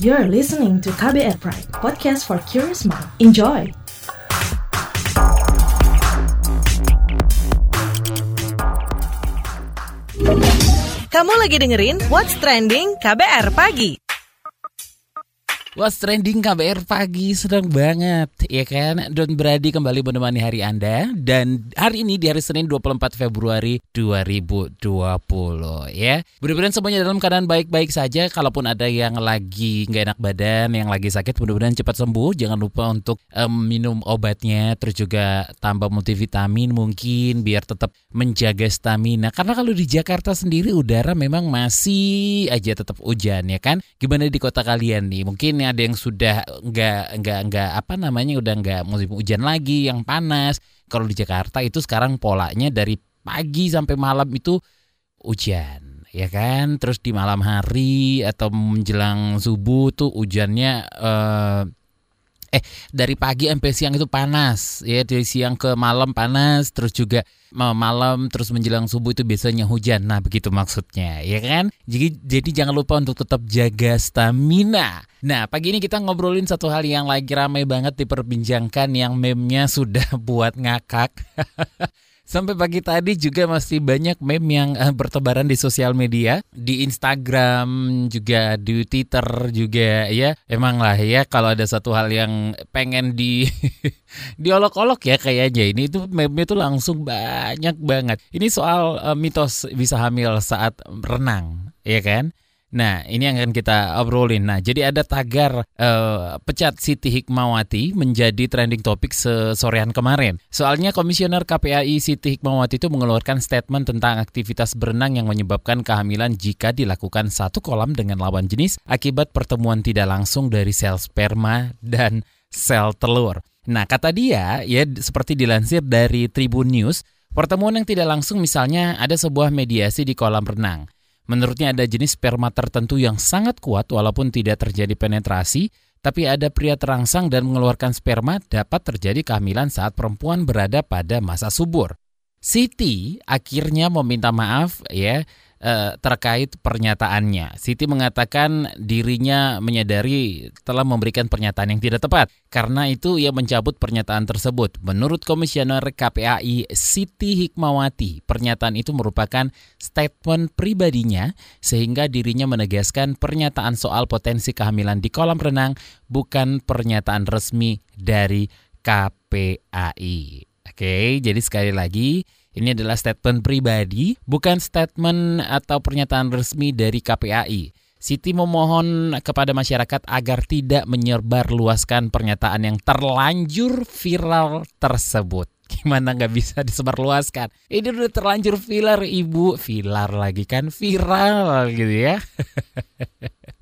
You're listening to KBR Pride, podcast for curious mind. Enjoy! Kamu lagi dengerin What's Trending KBR Pagi. What's trending KBR pagi sedang banget. Ya kan? Don Brady kembali menemani hari Anda. Dan hari ini di hari Senin 24 Februari 2020 ya. Mudah-mudahan semuanya dalam keadaan baik-baik saja. Kalaupun ada yang lagi nggak enak badan Yang lagi sakit mudah-mudahan cepat sembuh. Jangan lupa untuk um, minum obatnya Terus juga tambah multivitamin mungkin Biar tetap menjaga stamina. Karena kalau di Jakarta sendiri udara memang masih aja tetap hujan ya kan? Gimana di kota kalian nih? Mungkin ada yang sudah nggak nggak nggak apa namanya udah nggak musim hujan lagi yang panas. Kalau di Jakarta itu sekarang polanya dari pagi sampai malam itu hujan ya kan? Terus di malam hari atau menjelang subuh tuh hujannya eh, eh dari pagi sampai siang itu panas ya. Dari siang ke malam panas terus juga malam terus menjelang subuh itu biasanya hujan. Nah begitu maksudnya ya kan? Jadi jadi jangan lupa untuk tetap jaga stamina. Nah pagi ini kita ngobrolin satu hal yang lagi ramai banget diperbincangkan yang meme-nya sudah buat ngakak Sampai pagi tadi juga masih banyak meme yang uh, bertebaran di sosial media, di Instagram juga di Twitter juga ya. Emang lah ya kalau ada satu hal yang pengen di diolok-olok ya kayaknya ini itu meme itu langsung banyak banget. Ini soal uh, mitos bisa hamil saat renang, ya kan? Nah, ini yang akan kita obrolin. Nah, jadi ada tagar uh, pecat Siti Hikmawati menjadi trending topik sesorean kemarin. Soalnya Komisioner KPAI Siti Hikmawati itu mengeluarkan statement tentang aktivitas berenang yang menyebabkan kehamilan jika dilakukan satu kolam dengan lawan jenis akibat pertemuan tidak langsung dari sel sperma dan sel telur. Nah, kata dia, ya seperti dilansir dari Tribun News, pertemuan yang tidak langsung misalnya ada sebuah mediasi di kolam renang. Menurutnya ada jenis sperma tertentu yang sangat kuat walaupun tidak terjadi penetrasi, tapi ada pria terangsang dan mengeluarkan sperma dapat terjadi kehamilan saat perempuan berada pada masa subur. Siti akhirnya meminta maaf ya eh, terkait pernyataannya. Siti mengatakan dirinya menyadari telah memberikan pernyataan yang tidak tepat. Karena itu ia mencabut pernyataan tersebut. Menurut Komisioner KPAI Siti Hikmawati, pernyataan itu merupakan statement pribadinya sehingga dirinya menegaskan pernyataan soal potensi kehamilan di kolam renang bukan pernyataan resmi dari KPAI. Oke, jadi sekali lagi ini adalah statement pribadi, bukan statement atau pernyataan resmi dari KPAI. Siti memohon kepada masyarakat agar tidak menyebarluaskan pernyataan yang terlanjur viral tersebut. Gimana nggak bisa disebarluaskan? Ini udah terlanjur viral, ibu. Viral lagi kan, viral gitu ya.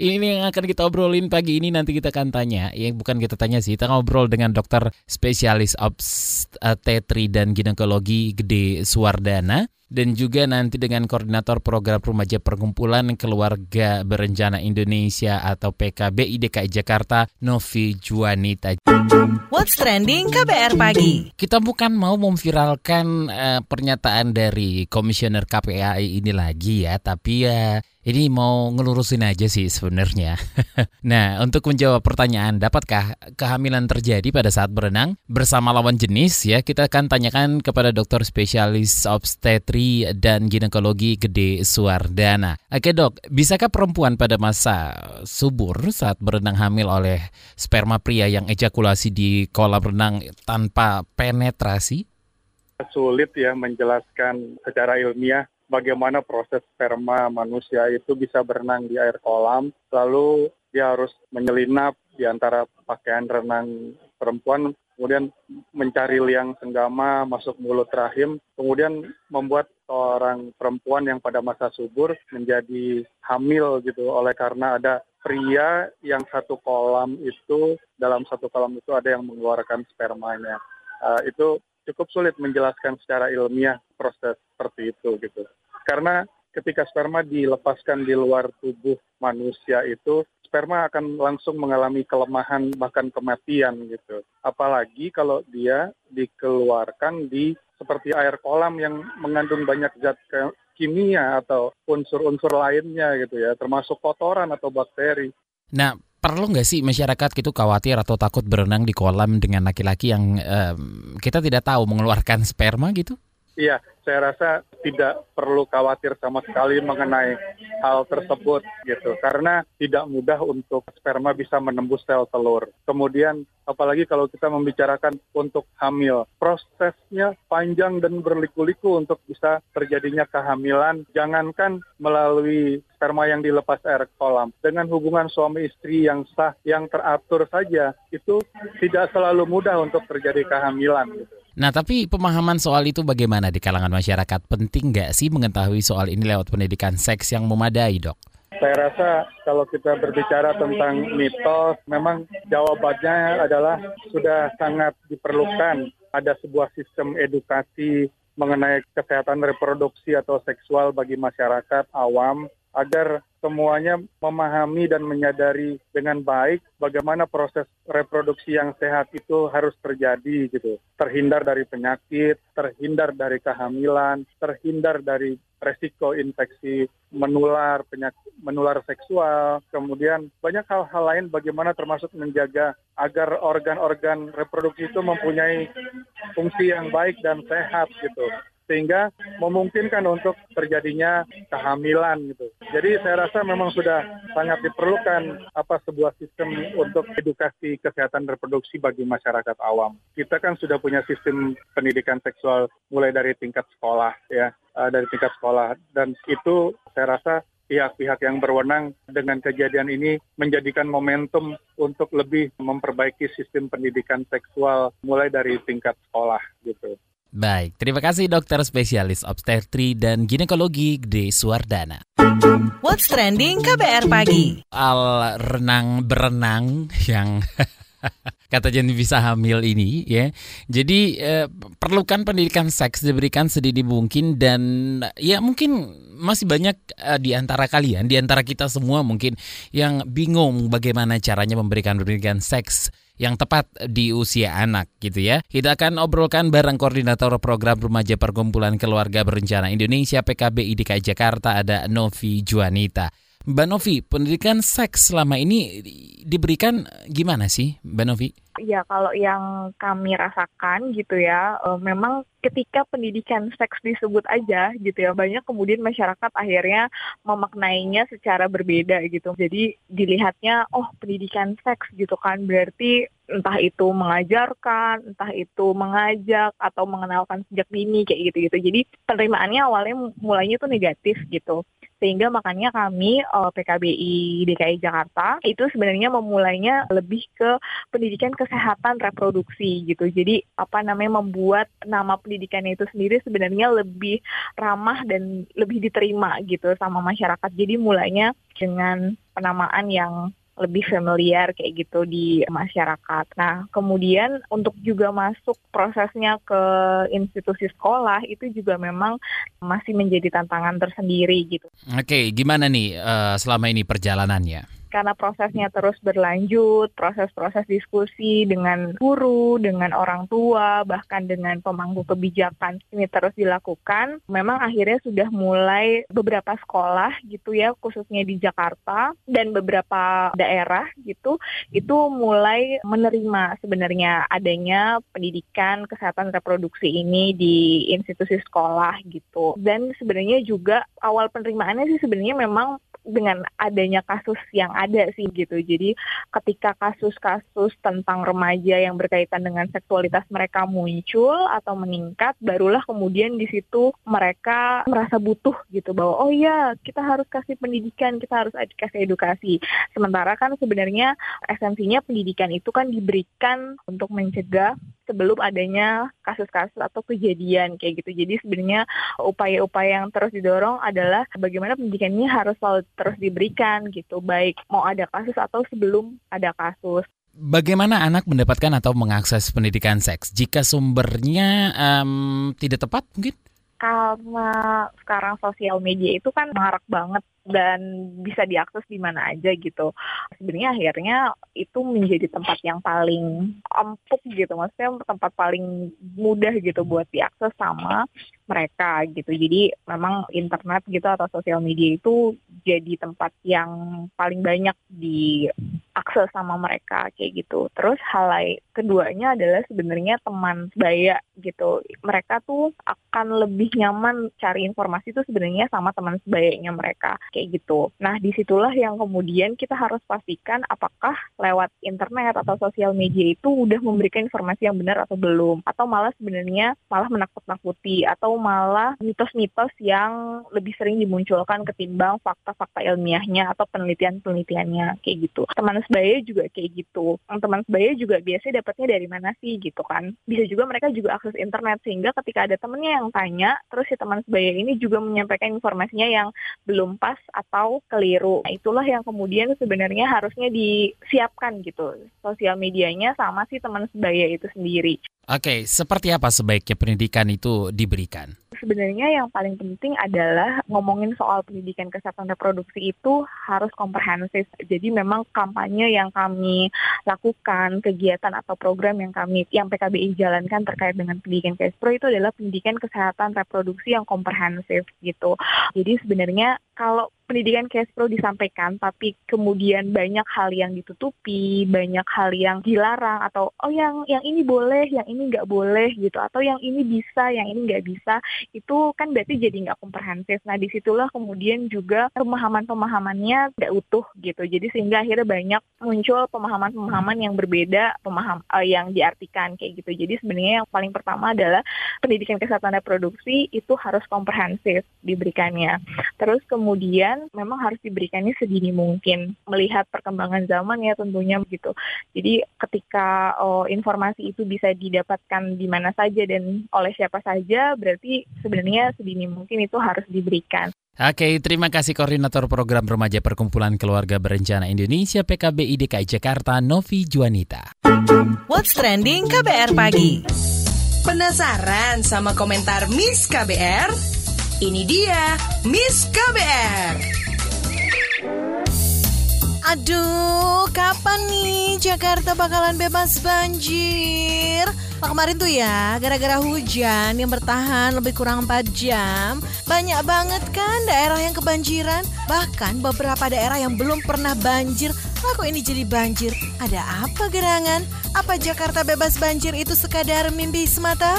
ini yang akan kita obrolin pagi ini nanti kita akan tanya. Ya bukan kita tanya sih kita ngobrol dengan dokter spesialis obstetri dan ginekologi Gede Suwardana dan juga nanti dengan koordinator program remaja perkumpulan keluarga berencana Indonesia atau PKBI DKI Jakarta Novi Juanita. What's trending KBR pagi? Kita bukan mau memviralkan uh, pernyataan dari komisioner KPAI ini lagi ya, tapi ya ini mau ngelurusin aja sih sebenarnya. nah, untuk menjawab pertanyaan, dapatkah kehamilan terjadi pada saat berenang bersama lawan jenis ya? Kita akan tanyakan kepada dokter spesialis obstetri dan ginekologi Gede Suardana. Oke dok, bisakah perempuan pada masa subur saat berenang hamil oleh sperma pria yang ejakulasi di kolam renang tanpa penetrasi? Sulit ya menjelaskan secara ilmiah bagaimana proses sperma manusia itu bisa berenang di air kolam, lalu dia harus menyelinap di antara pakaian renang perempuan, kemudian mencari liang senggama masuk mulut rahim, kemudian membuat seorang perempuan yang pada masa subur menjadi hamil gitu oleh karena ada pria yang satu kolam itu dalam satu kolam itu ada yang mengeluarkan spermanya. Uh, itu cukup sulit menjelaskan secara ilmiah proses seperti itu gitu. Karena ketika sperma dilepaskan di luar tubuh manusia itu sperma akan langsung mengalami kelemahan bahkan kematian gitu. Apalagi kalau dia dikeluarkan di seperti air kolam yang mengandung banyak zat kimia atau unsur-unsur lainnya gitu ya, termasuk kotoran atau bakteri. Nah, perlu nggak sih masyarakat gitu khawatir atau takut berenang di kolam dengan laki-laki yang um, kita tidak tahu mengeluarkan sperma gitu? Iya, saya rasa tidak perlu khawatir sama sekali mengenai hal tersebut gitu karena tidak mudah untuk sperma bisa menembus sel telur. Kemudian apalagi kalau kita membicarakan untuk hamil, prosesnya panjang dan berliku-liku untuk bisa terjadinya kehamilan. Jangankan melalui sperma yang dilepas air kolam, dengan hubungan suami istri yang sah, yang teratur saja, itu tidak selalu mudah untuk terjadi kehamilan. Gitu. Nah, tapi pemahaman soal itu bagaimana di kalangan masyarakat? Penting nggak sih mengetahui soal ini lewat pendidikan seks yang memadai, dok? Saya rasa kalau kita berbicara tentang mitos, memang jawabannya adalah sudah sangat diperlukan ada sebuah sistem edukasi mengenai kesehatan reproduksi atau seksual bagi masyarakat awam agar semuanya memahami dan menyadari dengan baik bagaimana proses reproduksi yang sehat itu harus terjadi gitu. Terhindar dari penyakit, terhindar dari kehamilan, terhindar dari resiko infeksi menular, penyakit menular seksual, kemudian banyak hal-hal lain bagaimana termasuk menjaga agar organ-organ reproduksi itu mempunyai fungsi yang baik dan sehat gitu sehingga memungkinkan untuk terjadinya kehamilan gitu. Jadi saya rasa memang sudah sangat diperlukan apa sebuah sistem untuk edukasi kesehatan reproduksi bagi masyarakat awam. Kita kan sudah punya sistem pendidikan seksual mulai dari tingkat sekolah ya, eh, dari tingkat sekolah dan itu saya rasa pihak-pihak yang berwenang dengan kejadian ini menjadikan momentum untuk lebih memperbaiki sistem pendidikan seksual mulai dari tingkat sekolah gitu. Baik, terima kasih dokter spesialis obstetri dan ginekologi Gede Suwardana. What's trending KBR pagi? Al renang berenang yang kata jadi bisa hamil ini ya. Jadi eh, perlukan pendidikan seks diberikan sedini mungkin dan ya mungkin masih banyak eh, di antara kalian, di antara kita semua mungkin yang bingung bagaimana caranya memberikan pendidikan seks yang tepat di usia anak gitu ya. Kita akan obrolkan bareng koordinator program Remaja Perkumpulan Keluarga Berencana Indonesia PKBI DKI Jakarta ada Novi Juanita. Mbak Novi, pendidikan seks selama ini diberikan gimana sih Mbak Novi? Ya kalau yang kami rasakan gitu ya, uh, memang ketika pendidikan seks disebut aja gitu ya, banyak kemudian masyarakat akhirnya memaknainya secara berbeda gitu. Jadi dilihatnya, oh pendidikan seks gitu kan berarti entah itu mengajarkan, entah itu mengajak atau mengenalkan sejak dini kayak gitu-gitu. Jadi penerimaannya awalnya mulainya tuh negatif gitu sehingga makanya kami eh, PKBI DKI Jakarta itu sebenarnya memulainya lebih ke pendidikan kesehatan reproduksi gitu. Jadi apa namanya membuat nama pendidikannya itu sendiri sebenarnya lebih ramah dan lebih diterima gitu sama masyarakat. Jadi mulainya dengan penamaan yang lebih familiar kayak gitu di masyarakat. Nah, kemudian untuk juga masuk prosesnya ke institusi sekolah itu juga memang masih menjadi tantangan tersendiri gitu. Oke, gimana nih uh, selama ini perjalanannya? Karena prosesnya terus berlanjut, proses-proses diskusi dengan guru, dengan orang tua, bahkan dengan pemangku kebijakan ini terus dilakukan. Memang akhirnya sudah mulai beberapa sekolah gitu ya, khususnya di Jakarta dan beberapa daerah gitu, itu mulai menerima sebenarnya adanya pendidikan kesehatan reproduksi ini di institusi sekolah gitu. Dan sebenarnya juga awal penerimaannya sih sebenarnya memang dengan adanya kasus yang ada sih gitu. Jadi ketika kasus-kasus tentang remaja yang berkaitan dengan seksualitas mereka muncul atau meningkat, barulah kemudian di situ mereka merasa butuh gitu bahwa oh iya kita harus kasih pendidikan, kita harus kasih edukasi. Sementara kan sebenarnya esensinya pendidikan itu kan diberikan untuk mencegah sebelum adanya kasus-kasus atau kejadian kayak gitu. Jadi sebenarnya upaya-upaya yang terus didorong adalah bagaimana pendidikan ini harus selalu terus diberikan gitu, baik mau ada kasus atau sebelum ada kasus. Bagaimana anak mendapatkan atau mengakses pendidikan seks jika sumbernya um, tidak tepat mungkin? Karena sekarang sosial media itu kan marak banget dan bisa diakses di mana aja gitu. Sebenarnya akhirnya itu menjadi tempat yang paling empuk gitu, maksudnya tempat paling mudah gitu buat diakses sama mereka gitu. Jadi memang internet gitu atau sosial media itu jadi tempat yang paling banyak diakses sama mereka kayak gitu. Terus hal lain keduanya adalah sebenarnya teman sebaya gitu. Mereka tuh akan lebih nyaman cari informasi itu sebenarnya sama teman sebayanya mereka kayak gitu. Nah, di situlah yang kemudian kita harus pastikan apakah lewat internet atau sosial media itu udah memberikan informasi yang benar atau belum, atau malah sebenarnya malah menakut-nakuti, atau malah mitos-mitos yang lebih sering dimunculkan ketimbang fakta-fakta ilmiahnya atau penelitian-penelitiannya kayak gitu. Teman sebaya juga kayak gitu. Teman sebaya juga biasanya dapatnya dari mana sih gitu kan. Bisa juga mereka juga akses internet sehingga ketika ada temennya yang tanya, terus si teman sebaya ini juga menyampaikan informasinya yang belum pas atau keliru. Nah, itulah yang kemudian sebenarnya harusnya disiapkan gitu sosial medianya sama si teman sebaya itu sendiri. Oke, seperti apa sebaiknya pendidikan itu diberikan? Sebenarnya yang paling penting adalah ngomongin soal pendidikan kesehatan reproduksi itu harus komprehensif. Jadi memang kampanye yang kami lakukan, kegiatan atau program yang kami yang PKBI jalankan terkait dengan pendidikan KESPRO itu adalah pendidikan kesehatan reproduksi yang komprehensif gitu. Jadi sebenarnya kalau pendidikan Kespro disampaikan, tapi kemudian banyak hal yang ditutupi, banyak hal yang dilarang atau oh yang yang ini boleh, yang ini nggak boleh gitu, atau yang ini bisa, yang ini nggak bisa, itu kan berarti jadi nggak komprehensif. Nah di situlah kemudian juga pemahaman-pemahamannya tidak utuh gitu. Jadi sehingga akhirnya banyak muncul pemahaman-pemahaman yang berbeda, pemaham uh, yang diartikan kayak gitu. Jadi sebenarnya yang paling pertama adalah pendidikan kesehatan reproduksi itu harus komprehensif diberikannya. Terus kemudian memang harus diberikannya sedini mungkin melihat perkembangan zaman ya tentunya begitu. Jadi ketika oh, informasi itu bisa didapatkan di mana saja dan oleh siapa saja berarti sebenarnya sedini mungkin itu harus diberikan. Oke, terima kasih Koordinator Program Remaja Perkumpulan Keluarga Berencana Indonesia PKBI DKI Jakarta, Novi Juanita. What's Trending KBR Pagi Penasaran sama komentar Miss KBR? Ini dia Miss KBR. Aduh, kapan nih Jakarta bakalan bebas banjir? Nah, kemarin tuh ya, gara-gara hujan yang bertahan lebih kurang 4 jam, banyak banget kan daerah yang kebanjiran. Bahkan beberapa daerah yang belum pernah banjir, lah kok ini jadi banjir? Ada apa gerangan? Apa Jakarta bebas banjir itu sekadar mimpi semata?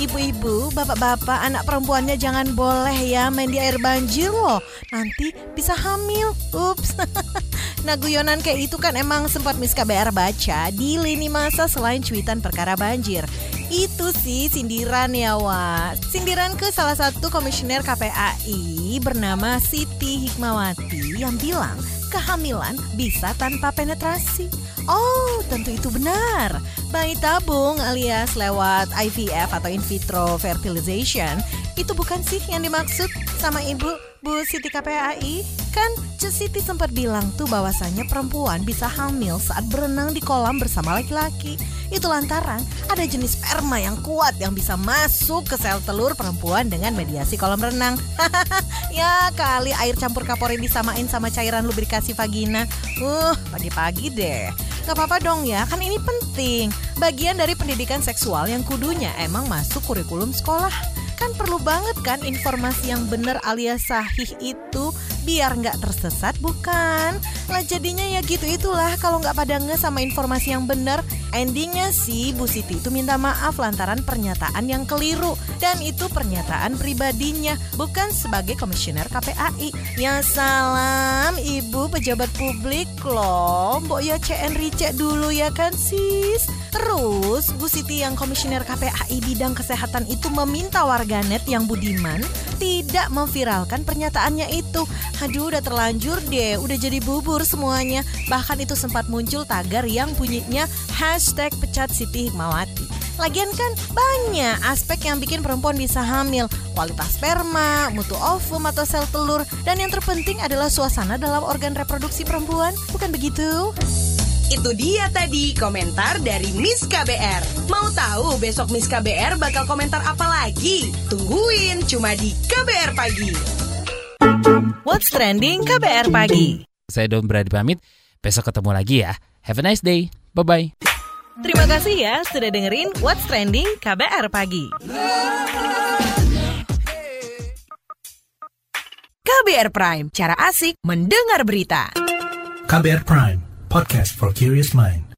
Ibu-ibu, bapak-bapak, anak perempuannya jangan boleh ya main di air banjir loh. Nanti bisa hamil. Ups. nah guyonan kayak itu kan emang sempat Miss KBR baca di lini masa selain cuitan perkara banjir. Itu sih sindiran ya Wak. Sindiran ke salah satu komisioner KPAI bernama Siti Hikmawati yang bilang kehamilan bisa tanpa penetrasi. Oh, tentu itu benar. Bayi tabung alias lewat IVF atau in vitro fertilization itu bukan sih yang dimaksud sama ibu Bu Siti KPAI? Kan Cek Siti sempat bilang tuh bahwasannya perempuan bisa hamil saat berenang di kolam bersama laki-laki. Itu lantaran ada jenis sperma yang kuat yang bisa masuk ke sel telur perempuan dengan mediasi kolam renang. ya kali air campur kaporin disamain sama cairan lubrikasi vagina. Uh, pagi-pagi deh. Gak apa-apa dong ya, kan ini penting. Bagian dari pendidikan seksual yang kudunya emang masuk kurikulum sekolah. Kan perlu banget kan informasi yang benar alias sahih itu biar nggak tersesat bukan? Lah jadinya ya gitu itulah kalau nggak pada nge sama informasi yang benar. Endingnya sih Bu Siti itu minta maaf lantaran pernyataan yang keliru dan itu pernyataan pribadinya bukan sebagai komisioner KPAI. Ya salam Ibu pejabat publik loh, Mbok ya CN Ricek dulu ya kan sis. Terus Bu Siti yang komisioner KPAI bidang kesehatan itu meminta warganet yang budiman tidak memviralkan pernyataannya itu. Aduh udah terlanjur deh, udah jadi bubur semuanya. Bahkan itu sempat muncul tagar yang bunyinya hashtag pecat Siti Hikmawati. Lagian kan banyak aspek yang bikin perempuan bisa hamil. Kualitas sperma, mutu ovum atau sel telur. Dan yang terpenting adalah suasana dalam organ reproduksi perempuan. Bukan begitu? Itu dia tadi komentar dari Miss KBR. Mau tahu besok Miss KBR bakal komentar apa lagi? Tungguin cuma di KBR Pagi. What's Trending KBR Pagi. Saya Don Brady pamit. Besok ketemu lagi ya. Have a nice day. Bye-bye. Terima kasih ya sudah dengerin What's Trending KBR Pagi. KBR Prime, cara asik mendengar berita. KBR Prime, podcast for curious mind.